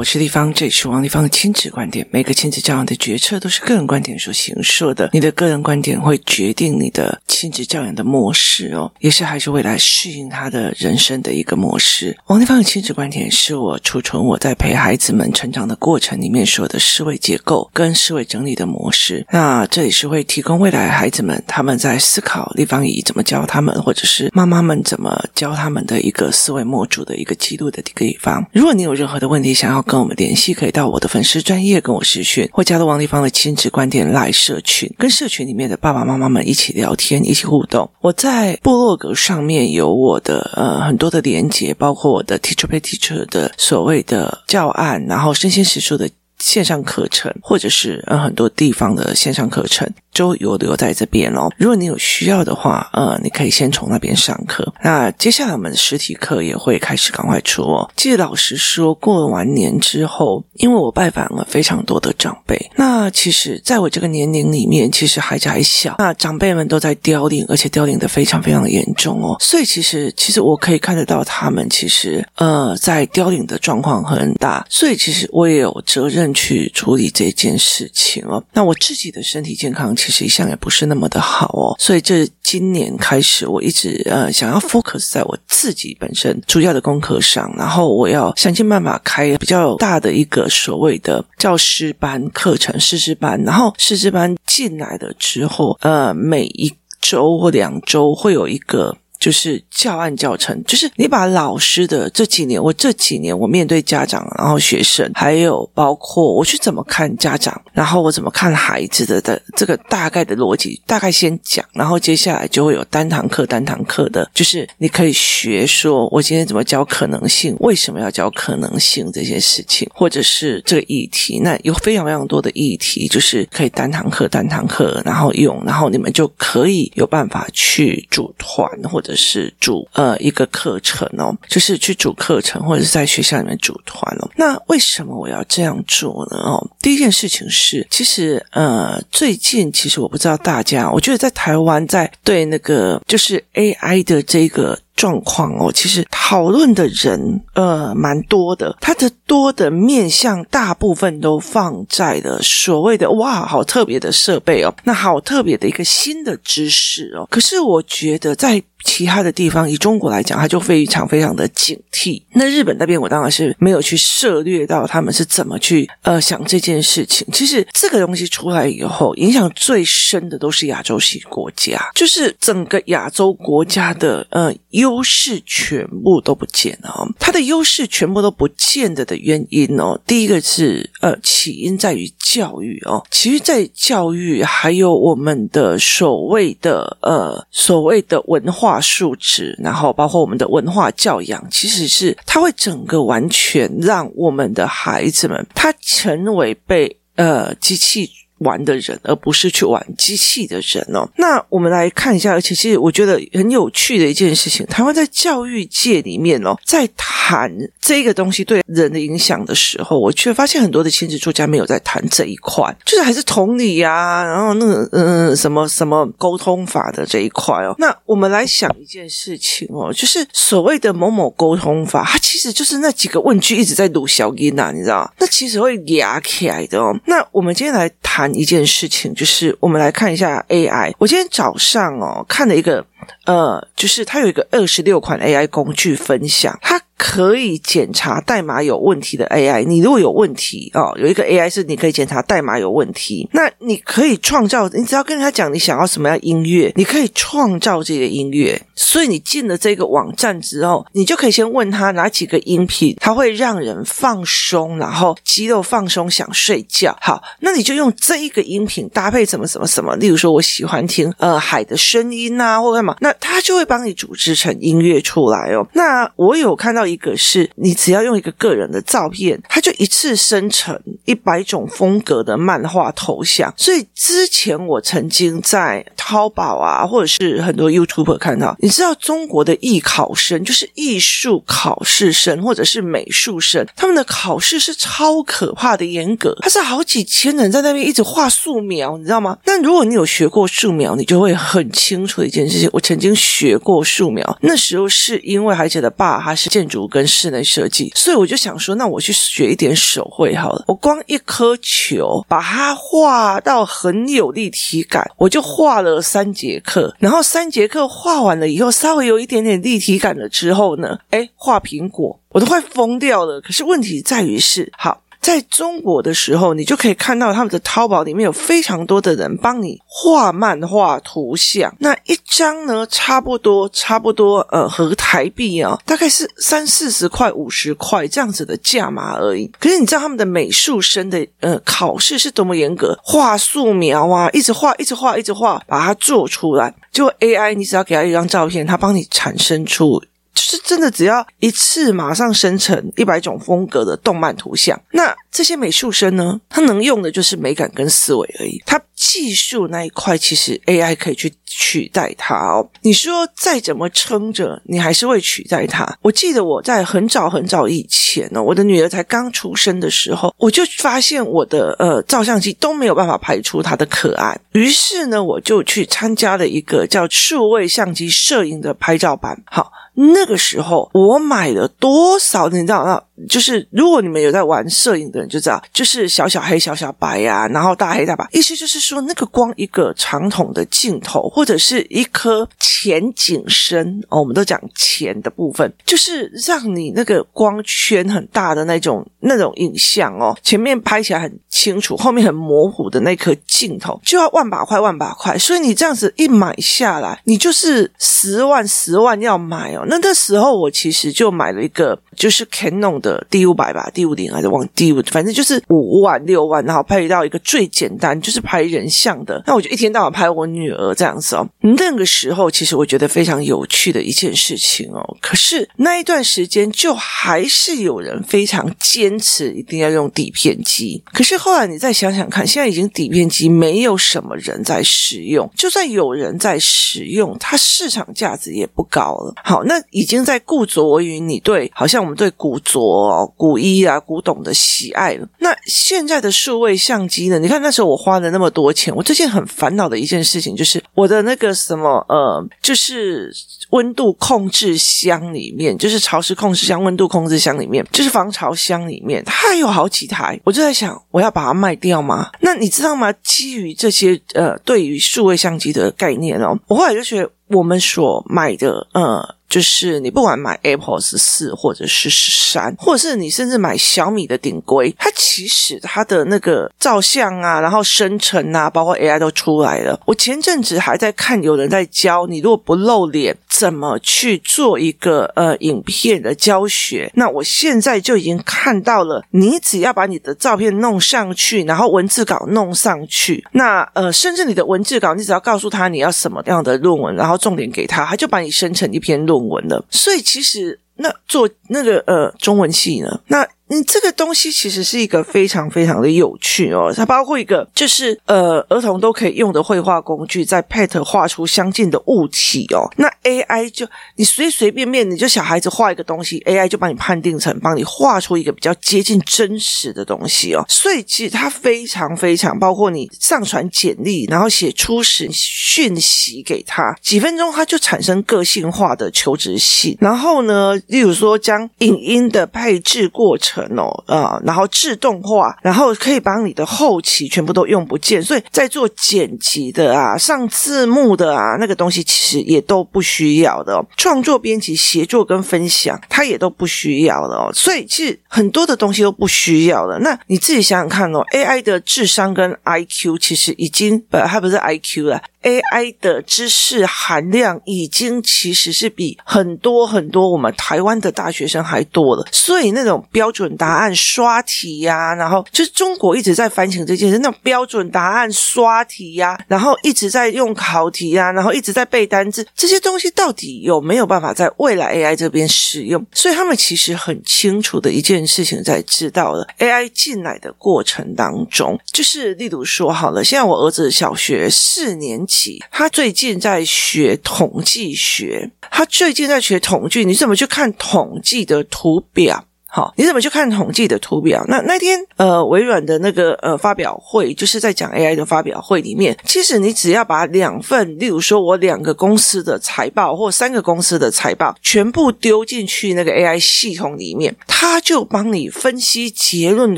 我是丽芳，这里是王丽芳的亲子观点。每个亲子教养的决策都是个人观点所形塑的，你的个人观点会决定你的亲子教养的模式哦，也是孩子未来适应他的人生的一个模式。王丽芳的亲子观点是我储存我在陪孩子们成长的过程里面所有的思维结构跟思维整理的模式。那这里是会提供未来孩子们他们在思考立方以怎么教他们，或者是妈妈们怎么教他们的一个思维模组的一个记录的一个地方。如果你有任何的问题，想要跟我们联系，可以到我的粉丝专业跟我私讯，或加入王丽芳的亲子观点来社群，跟社群里面的爸爸妈妈们一起聊天，一起互动。我在部落格上面有我的呃很多的连接，包括我的 Teacher Pay Teacher 的所谓的教案，然后生鲜时书的线上课程，或者是呃很多地方的线上课程。都有留在这边哦。如果你有需要的话，呃，你可以先从那边上课。那接下来我们实体课也会开始赶快出哦。其实老实说，过完年之后，因为我拜访了非常多的长辈，那其实在我这个年龄里面，其实孩子还小，那长辈们都在凋零，而且凋零的非常非常严重哦。所以其实其实我可以看得到他们其实呃在凋零的状况很大，所以其实我也有责任去处理这件事情哦。那我自己的身体健康。其实一向也不是那么的好哦，所以这今年开始，我一直呃想要 focus 在我自己本身主要的功课上，然后我要想尽办法开比较大的一个所谓的教师班课程师资班，然后师资班进来了之后，呃，每一周或两周会有一个。就是教案教程，就是你把老师的这几年，我这几年我面对家长，然后学生，还有包括我去怎么看家长，然后我怎么看孩子的的这个大概的逻辑，大概先讲，然后接下来就会有单堂课、单堂课的，就是你可以学说，我今天怎么教可能性，为什么要教可能性这些事情，或者是这个议题，那有非常非常多的议题，就是可以单堂课、单堂课，然后用，然后你们就可以有办法去组团或者。是主呃一个课程哦，就是去主课程或者是在学校里面组团哦。那为什么我要这样做呢？哦，第一件事情是，其实呃最近其实我不知道大家，我觉得在台湾在对那个就是 AI 的这个。状况哦，其实讨论的人呃蛮多的，他的多的面向大部分都放在了所谓的哇，好特别的设备哦，那好特别的一个新的知识哦。可是我觉得在其他的地方，以中国来讲，他就非常非常的警惕。那日本那边，我当然是没有去涉猎到他们是怎么去呃想这件事情。其实这个东西出来以后，影响最深的都是亚洲系国家，就是整个亚洲国家的呃优。优势全部都不见了哦，它的优势全部都不见的的原因哦，第一个是呃起因在于教育哦，其实，在教育还有我们的所谓的呃所谓的文化素质，然后包括我们的文化教养，其实是它会整个完全让我们的孩子们，他成为被呃机器。玩的人，而不是去玩机器的人哦。那我们来看一下，而且其实我觉得很有趣的一件事情，台湾在教育界里面哦，在谈这个东西对人的影响的时候，我却发现很多的亲子作家没有在谈这一块，就是还是同理呀，然后那个嗯什么什么沟通法的这一块哦。那我们来想一件事情哦，就是所谓的某某沟通法，它其实就是那几个问句一直在鲁小音呐，你知道？那其实会压起来的哦。那我们今天来谈。一件事情就是，我们来看一下 AI。我今天早上哦看了一个，呃，就是它有一个二十六款 AI 工具分享，它。可以检查代码有问题的 AI，你如果有问题哦，有一个 AI 是你可以检查代码有问题，那你可以创造，你只要跟他讲你想要什么样音乐，你可以创造这个音乐。所以你进了这个网站之后，你就可以先问他哪几个音频，它会让人放松，然后肌肉放松，想睡觉。好，那你就用这一个音频搭配什么什么什么，例如说我喜欢听呃海的声音啊，或干嘛，那它就会帮你组织成音乐出来哦。那我有看到。一个是你只要用一个个人的照片，它就一次生成一百种风格的漫画头像。所以之前我曾经在淘宝啊，或者是很多 YouTube 看到，你知道中国的艺考生，就是艺术考试生或者是美术生，他们的考试是超可怕的严格，他是好几千人在那边一直画素描，你知道吗？那如果你有学过素描，你就会很清楚一件事情。我曾经学过素描，那时候是因为孩子的爸他是建筑跟室内设计，所以我就想说，那我去学一点手绘好了。我光一颗球把它画到很有立体感，我就画了三节课。然后三节课画完了以后，稍微有一点点立体感了之后呢，诶，画苹果，我都快疯掉了。可是问题在于是，好。在中国的时候，你就可以看到他们的淘宝里面有非常多的人帮你画漫画图像，那一张呢，差不多差不多呃，和台币啊，大概是三四十块、五十块这样子的价码而已。可是你知道他们的美术生的呃考试是多么严格，画素描啊，一直画，一直画，一直画，把它做出来。就 AI，你只要给他一张照片，他帮你产生出。就是真的，只要一次马上生成一百种风格的动漫图像。那这些美术生呢，他能用的就是美感跟思维而已。他技术那一块，其实 AI 可以去取代他哦。你说再怎么撑着，你还是会取代他。我记得我在很早很早以前呢，我的女儿才刚出生的时候，我就发现我的呃照相机都没有办法拍出她的可爱。于是呢，我就去参加了一个叫数位相机摄影的拍照班。好。那个时候我买了多少？你知道吗？就是如果你们有在玩摄影的人就知道，就是小小黑、小小白呀、啊，然后大黑大白。意思就是说，那个光一个长筒的镜头，或者是一颗前景深哦，我们都讲前的部分，就是让你那个光圈很大的那种那种影像哦，前面拍起来很清楚，后面很模糊的那颗镜头，就要万把块万把块。所以你这样子一买下来，你就是十万十万要买哦。那那时候我其实就买了一个，就是 Canon 的。D 五百吧，D 五零还是往 D 五，反正就是五万六万，然后拍到一个最简单，就是拍人像的。那我就一天到晚拍我女儿这样子哦。那个时候其实我觉得非常有趣的一件事情哦。可是那一段时间就还是有人非常坚持一定要用底片机。可是后来你再想想看，现在已经底片机没有什么人在使用，就算有人在使用，它市场价值也不高了。好，那已经在固着于你对，好像我们对古着。哦，古衣啊，古董的喜爱了。那现在的数位相机呢？你看那时候我花了那么多钱，我最近很烦恼的一件事情就是我的那个什么呃，就是温度控制箱里面，就是潮湿控制箱、温度控制箱里面，就是防潮箱里面，它还有好几台。我就在想，我要把它卖掉吗？那你知道吗？基于这些呃，对于数位相机的概念哦，我后来就觉得我们所买的呃。就是你不管买 Apple 十四或者是十三，或者是你甚至买小米的顶规，它其实它的那个照相啊，然后生成啊，包括 AI 都出来了。我前阵子还在看有人在教你，如果不露脸怎么去做一个呃影片的教学。那我现在就已经看到了，你只要把你的照片弄上去，然后文字稿弄上去，那呃甚至你的文字稿，你只要告诉他你要什么样的论文，然后重点给他，他就把你生成一篇论文。了，所以其实那做那个呃中文系呢，那。你这个东西其实是一个非常非常的有趣哦，它包括一个就是呃儿童都可以用的绘画工具，在 PET 画出相近的物体哦。那 AI 就你随随便便你就小孩子画一个东西，AI 就帮你判定成帮你画出一个比较接近真实的东西哦。所以其实它非常非常包括你上传简历，然后写初始讯息给他，几分钟它就产生个性化的求职信。然后呢，例如说将影音的配置过程。哦，呃，然后自动化，然后可以把你的后期全部都用不见，所以在做剪辑的啊、上字幕的啊，那个东西其实也都不需要的哦。创作、编辑、协作跟分享，它也都不需要的哦。所以其实很多的东西都不需要的。那你自己想想看哦，AI 的智商跟 IQ 其实已经不，它不是 IQ 了 AI 的知识含量已经其实是比很多很多我们台湾的大学生还多了，所以那种标准答案刷题呀、然后就是中国一直在反省这件事，那种标准答案刷题呀、然后一直在用考题呀、然后一直在背单字，这些东西到底有没有办法在未来 AI 这边使用？所以他们其实很清楚的一件事情，在知道了 AI 进来的过程当中，就是例如说好了，现在我儿子小学四年级，他最近在学统计学，他最近在学统计，你怎么去看统计的图表？好，你怎么去看统计的图表？那那天呃，微软的那个呃发表会，就是在讲 AI 的发表会里面，其实你只要把两份，例如说我两个公司的财报或三个公司的财报，全部丢进去那个 AI 系统里面，它就帮你分析结论，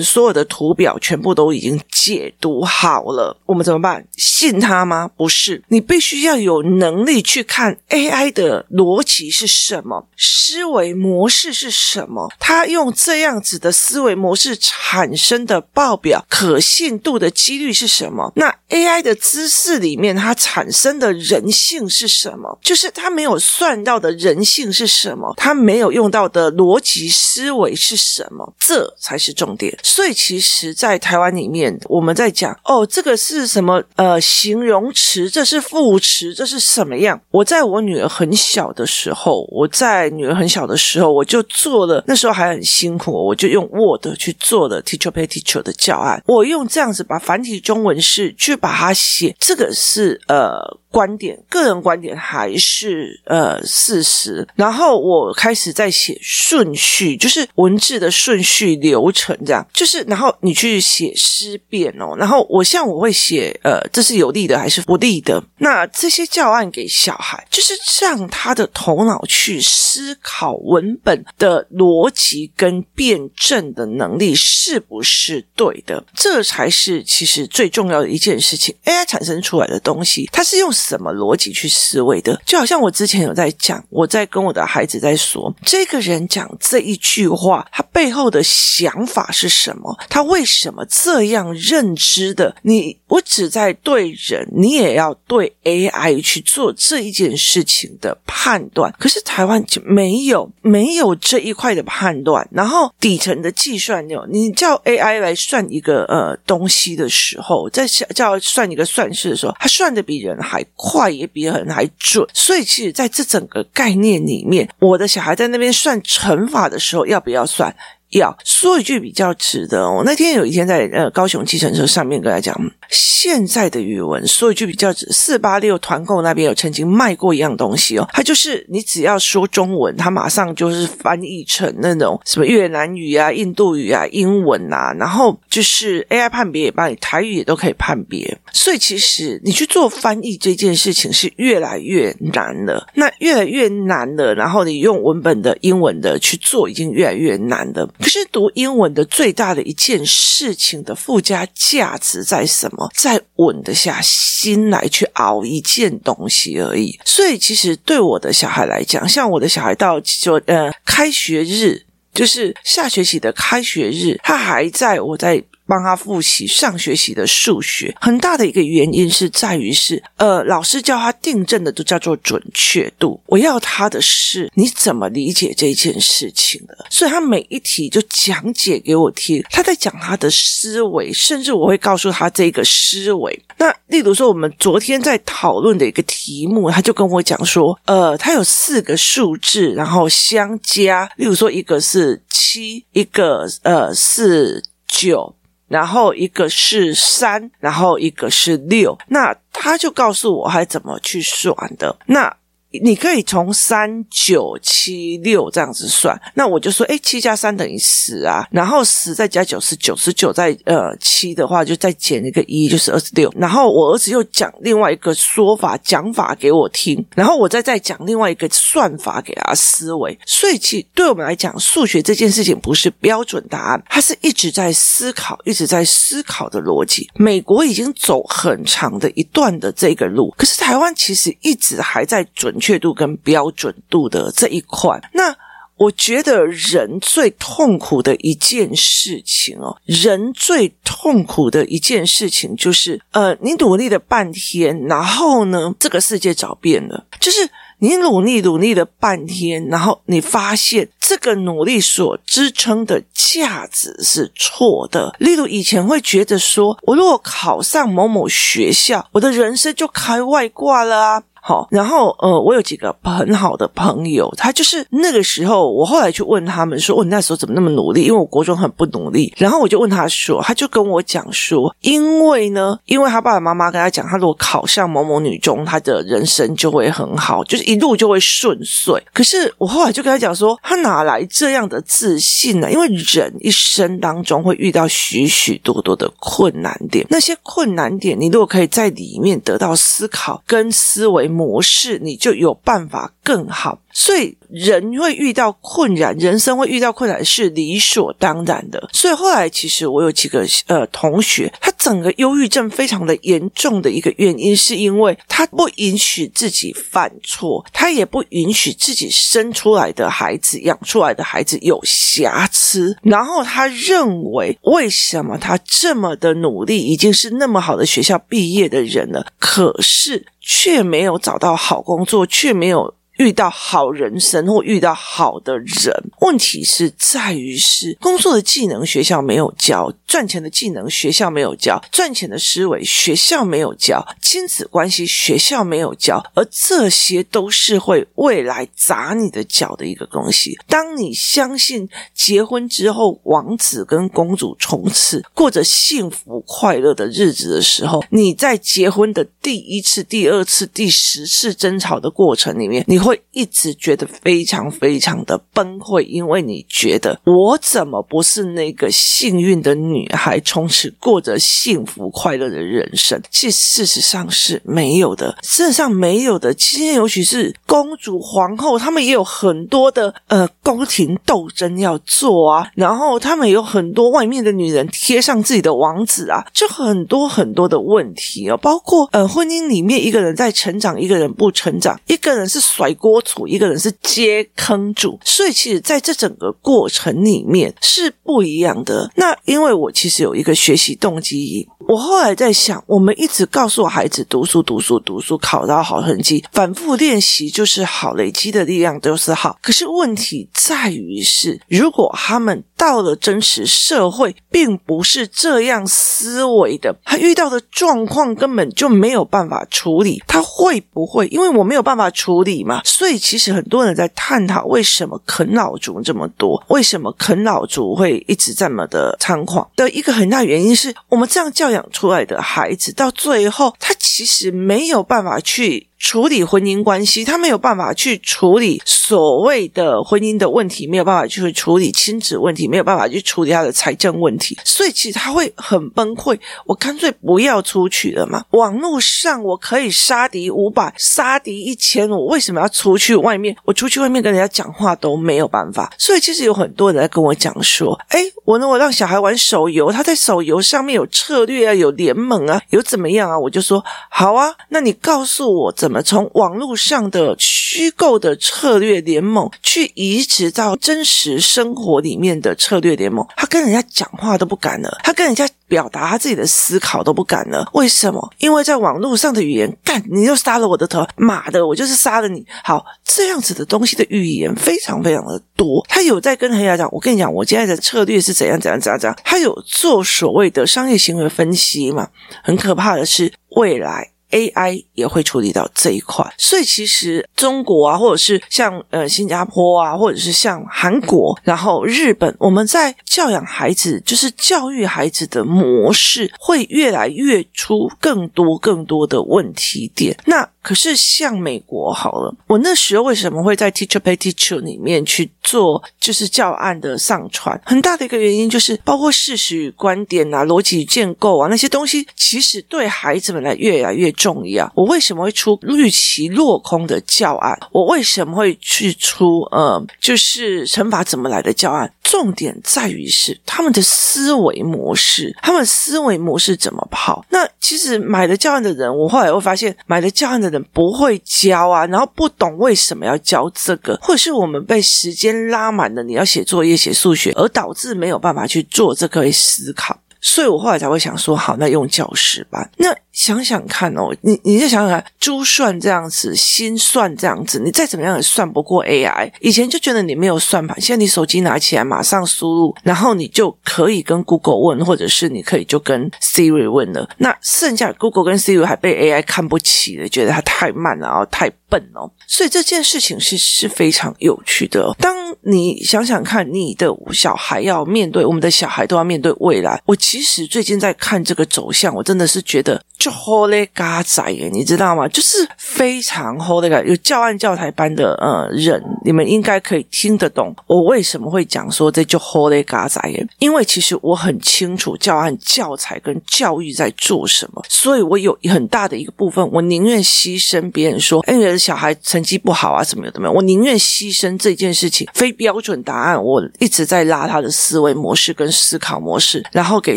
所有的图表全部都已经解读好了。我们怎么办？信它吗？不是，你必须要有能力去看 AI 的逻辑是什么，思维模式是什么，它用。用这样子的思维模式产生的报表可信度的几率是什么？那 AI 的知识里面它产生的人性是什么？就是它没有算到的人性是什么？它没有用到的逻辑思维是什么？这才是重点。所以其实，在台湾里面，我们在讲哦，这个是什么？呃，形容词，这是副词，这是什么样？我在我女儿很小的时候，我在女儿很小的时候，我就做了，那时候还很。辛苦，我就用 Word 去做的 Teacher Pay Teacher 的教案。我用这样子把繁体中文式去把它写，这个是呃。观点，个人观点还是呃事实。然后我开始在写顺序，就是文字的顺序流程这样。就是然后你去写思辨哦。然后我像我会写呃，这是有利的还是不利的？那这些教案给小孩，就是让他的头脑去思考文本的逻辑跟辩证的能力是不是对的？这才是其实最重要的一件事情。AI 产生出来的东西，它是用。什么逻辑去思维的？就好像我之前有在讲，我在跟我的孩子在说，这个人讲这一句话，他背后的想法是什么？他为什么这样认知的？你我只在对人，你也要对 AI 去做这一件事情的判断。可是台湾就没有没有这一块的判断，然后底层的计算有，你叫 AI 来算一个呃东西的时候，在叫算一个算式的时候，它算的比人还。快也比人还准，所以其实在这整个概念里面，我的小孩在那边算乘法的时候，要不要算？要说一句比较值得哦，那天有一天在呃高雄计程车上面跟他讲，现在的语文说一句比较值，四八六团购那边有曾经卖过一样东西哦，它就是你只要说中文，它马上就是翻译成那种什么越南语啊、印度语啊、英文啊，然后就是 AI 判别也帮你，台语也都可以判别，所以其实你去做翻译这件事情是越来越难了，那越来越难了，然后你用文本的英文的去做，已经越来越难了。可是读英文的最大的一件事情的附加价值在什么？在稳得下心来去熬一件东西而已。所以其实对我的小孩来讲，像我的小孩到就呃开学日，就是下学期的开学日，他还在我在。帮他复习上学期的数学，很大的一个原因是在于是，呃，老师教他订正的都叫做准确度。我要他的是你怎么理解这件事情的，所以他每一题就讲解给我听，他在讲他的思维，甚至我会告诉他这个思维。那例如说，我们昨天在讨论的一个题目，他就跟我讲说，呃，他有四个数字，然后相加，例如说一个是七，一个呃是九。然后一个是三，然后一个是六，那他就告诉我还怎么去算的。那。你可以从三九七六这样子算，那我就说，诶，七加三等于十啊，然后十再加九是九十九，再呃七的话就再减一个一，就是二十六。然后我儿子又讲另外一个说法讲法给我听，然后我再再讲另外一个算法给他思维。所以其对我们来讲，数学这件事情不是标准答案，它是一直在思考、一直在思考的逻辑。美国已经走很长的一段的这个路，可是台湾其实一直还在准。准确度跟标准度的这一块，那我觉得人最痛苦的一件事情哦，人最痛苦的一件事情就是，呃，你努力了半天，然后呢，这个世界找遍了，就是。你努力努力了半天，然后你发现这个努力所支撑的价值是错的。例如以前会觉得说，我如果考上某某学校，我的人生就开外挂了啊。好，然后呃，我有几个很好的朋友，他就是那个时候，我后来去问他们说，我那时候怎么那么努力？因为我国中很不努力。然后我就问他说，他就跟我讲说，因为呢，因为他爸爸妈妈跟他讲，他如果考上某某女中，他的人生就会很好，就是一路就会顺遂。可是我后来就跟他讲说，他哪来这样的自信呢？因为人一生当中会遇到许许多多的困难点，那些困难点，你如果可以在里面得到思考跟思维。模式，你就有办法更好。所以人会遇到困难，人生会遇到困难是理所当然的。所以后来其实我有几个呃同学，他整个忧郁症非常的严重的一个原因，是因为他不允许自己犯错，他也不允许自己生出来的孩子、养出来的孩子有瑕疵。然后他认为，为什么他这么的努力，已经是那么好的学校毕业的人了，可是却没有找到好工作，却没有。遇到好人生或遇到好的人，问题是在于是工作的技能学校没有教，赚钱的技能学校没有教，赚钱的思维学校没有教，亲子关系学校没有教，而这些都是会未来砸你的脚的一个东西。当你相信结婚之后王子跟公主从此过着幸福快乐的日子的时候，你在结婚的第一次、第二次、第十次争吵的过程里面，你。会会一直觉得非常非常的崩溃，因为你觉得我怎么不是那个幸运的女孩，从此过着幸福快乐的人生？其实事实上是没有的，事实上没有的。今天尤其是公主、皇后，他们也有很多的呃宫廷斗争要做啊，然后他们有很多外面的女人贴上自己的王子啊，就很多很多的问题哦，包括呃婚姻里面一个人在成长，一个人不成长，一个人是甩。锅煮一个人是接坑主，所以其实在这整个过程里面是不一样的。那因为我其实有一个学习动机，我后来在想，我们一直告诉孩子读书、读书、读书，考到好成绩，反复练习就是好，累积的力量都是好。可是问题在于是，如果他们到了真实社会，并不是这样思维的，他遇到的状况根本就没有办法处理，他会不会？因为我没有办法处理嘛。所以，其实很多人在探讨为什么啃老族这么多，为什么啃老族会一直这么的猖狂的一个很大原因是我们这样教养出来的孩子，到最后他其实没有办法去。处理婚姻关系，他没有办法去处理所谓的婚姻的问题，没有办法去处理亲子问题，没有办法去处理他的财政问题，所以其实他会很崩溃。我干脆不要出去了嘛。网络上我可以杀敌五百，杀敌一千，我为什么要出去外面？我出去外面跟人家讲话都没有办法。所以其实有很多人在跟我讲说：“哎，我呢，我让小孩玩手游，他在手游上面有策略啊，有联盟啊，有怎么样啊？”我就说：“好啊，那你告诉我怎”从网络上的虚构的策略联盟去移植到真实生活里面的策略联盟？他跟人家讲话都不敢了，他跟人家表达他自己的思考都不敢了。为什么？因为在网络上的语言，干，你又杀了我的头，妈的，我就是杀了你。好，这样子的东西的语言非常非常的多。他有在跟人家讲，我跟你讲，我现在的策略是怎样怎样怎样怎样。他有做所谓的商业行为分析嘛？很可怕的是未来。AI 也会处理到这一块，所以其实中国啊，或者是像呃新加坡啊，或者是像韩国，然后日本，我们在教养孩子，就是教育孩子的模式，会越来越出更多更多的问题点。那可是像美国好了，我那时候为什么会在 Teacher Pay Teacher 里面去做，就是教案的上传？很大的一个原因就是，包括事实与观点啊、逻辑建构啊那些东西，其实对孩子们来越来越。重要？我为什么会出预期落空的教案？我为什么会去出呃，就是乘法怎么来的教案？重点在于是他们的思维模式，他们思维模式怎么跑？那其实买了教案的人，我后来会发现，买了教案的人不会教啊，然后不懂为什么要教这个，或者是我们被时间拉满了，你要写作业、写数学，而导致没有办法去做这个思考。所以我后来才会想说，好，那用教师班。那想想看哦，你你再想想看，珠算这样子，心算这样子，你再怎么样也算不过 AI。以前就觉得你没有算盘，现在你手机拿起来马上输入，然后你就可以跟 Google 问，或者是你可以就跟 Siri 问了。那剩下 Google 跟 Siri 还被 AI 看不起的，觉得它太慢了，然后太笨哦。所以这件事情是是非常有趣的。当你想想看，你的小孩要面对，我们的小孩都要面对未来。我其实最近在看这个走向，我真的是觉得就好嘞嘎仔耶，你知道吗？就是非常好的个有教案教材班的呃人，你们应该可以听得懂我为什么会讲说这就好嘞嘎仔耶。因为其实我很清楚教案教材跟教育在做什么，所以我有很大的一个部分，我宁愿牺牲别人说，哎，你的小孩成绩不好啊，什么的没有，我宁愿牺牲这件事情非。标准答案，我一直在拉他的思维模式跟思考模式，然后给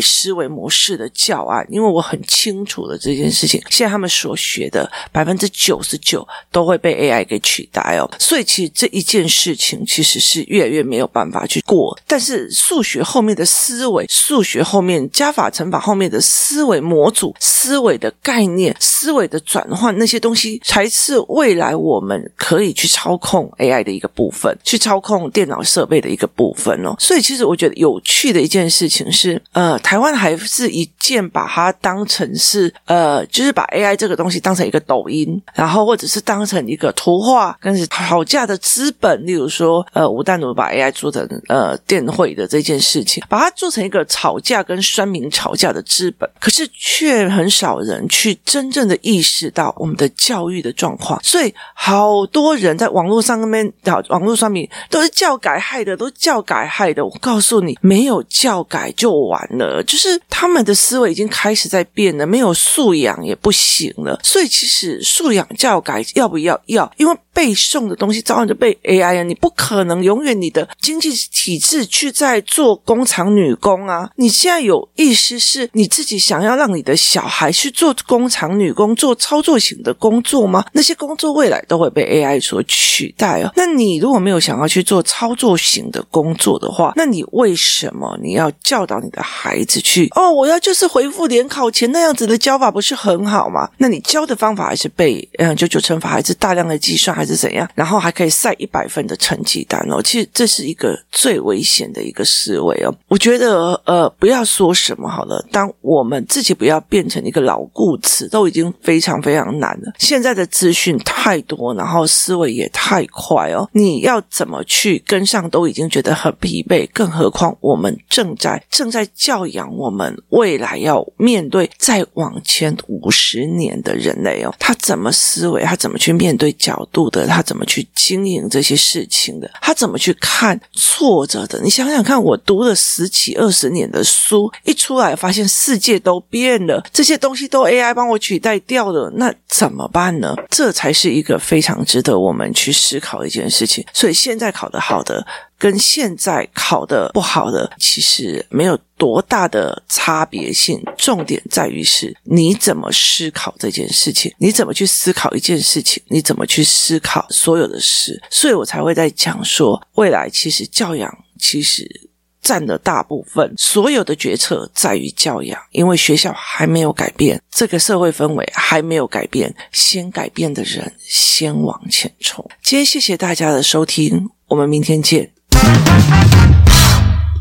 思维模式的教案，因为我很清楚的这件事情，现在他们所学的百分之九十九都会被 AI 给取代哦，所以其实这一件事情其实是越来越没有办法去过。但是数学后面的思维，数学后面加法乘法后面的思维模组、思维的概念、思维的转换，那些东西才是未来我们可以去操控 AI 的一个部分，去操控。电脑设备的一个部分哦，所以其实我觉得有趣的一件事情是，呃，台湾还是一件把它当成是，呃，就是把 AI 这个东西当成一个抖音，然后或者是当成一个图画，跟吵架的资本。例如说，呃，吴淡如把 AI 做成呃电绘的这件事情，把它做成一个吵架跟酸民吵架的资本，可是却很少人去真正的意识到我们的教育的状况。所以好多人在网络上那边，网络酸民都是。教改害的都教改害的，我告诉你，没有教改就完了。就是他们的思维已经开始在变了，没有素养也不行了。所以其实素养教改要不要？要，因为背诵的东西早晚就被 AI 啊，你不可能永远你的经济体制去在做工厂女工啊。你现在有意思是你自己想要让你的小孩去做工厂女工，做操作型的工作吗？那些工作未来都会被 AI 所取代哦。那你如果没有想要去做，操作型的工作的话，那你为什么你要教导你的孩子去？哦，我要就是回复联考前那样子的教方法，不是很好吗？那你教的方法还是背嗯九九乘法，还是大量的计算，还是怎样？然后还可以晒一百分的成绩单哦。其实这是一个最危险的一个思维哦。我觉得呃，不要说什么好了，当我们自己不要变成一个老固词，都已经非常非常难了。现在的资讯太多，然后思维也太快哦。你要怎么去？跟上都已经觉得很疲惫，更何况我们正在正在教养我们未来要面对再往前五十年的人类哦，他怎么思维？他怎么去面对角度的？他怎么去经营这些事情的？他怎么去看挫折的？你想想看，我读了十几二十年的书，一出来发现世界都变了，这些东西都 AI 帮我取代掉了，那怎么办呢？这才是一个非常值得我们去思考的一件事情。所以现在考的。好的，跟现在考的不好的其实没有多大的差别性，重点在于是你怎么思考这件事情，你怎么去思考一件事情，你怎么去思考所有的事，所以我才会在讲说，未来其实教养其实占了大部分，所有的决策在于教养，因为学校还没有改变，这个社会氛围还没有改变，先改变的人先往前冲。今天谢谢大家的收听。我们明天见。Thank you.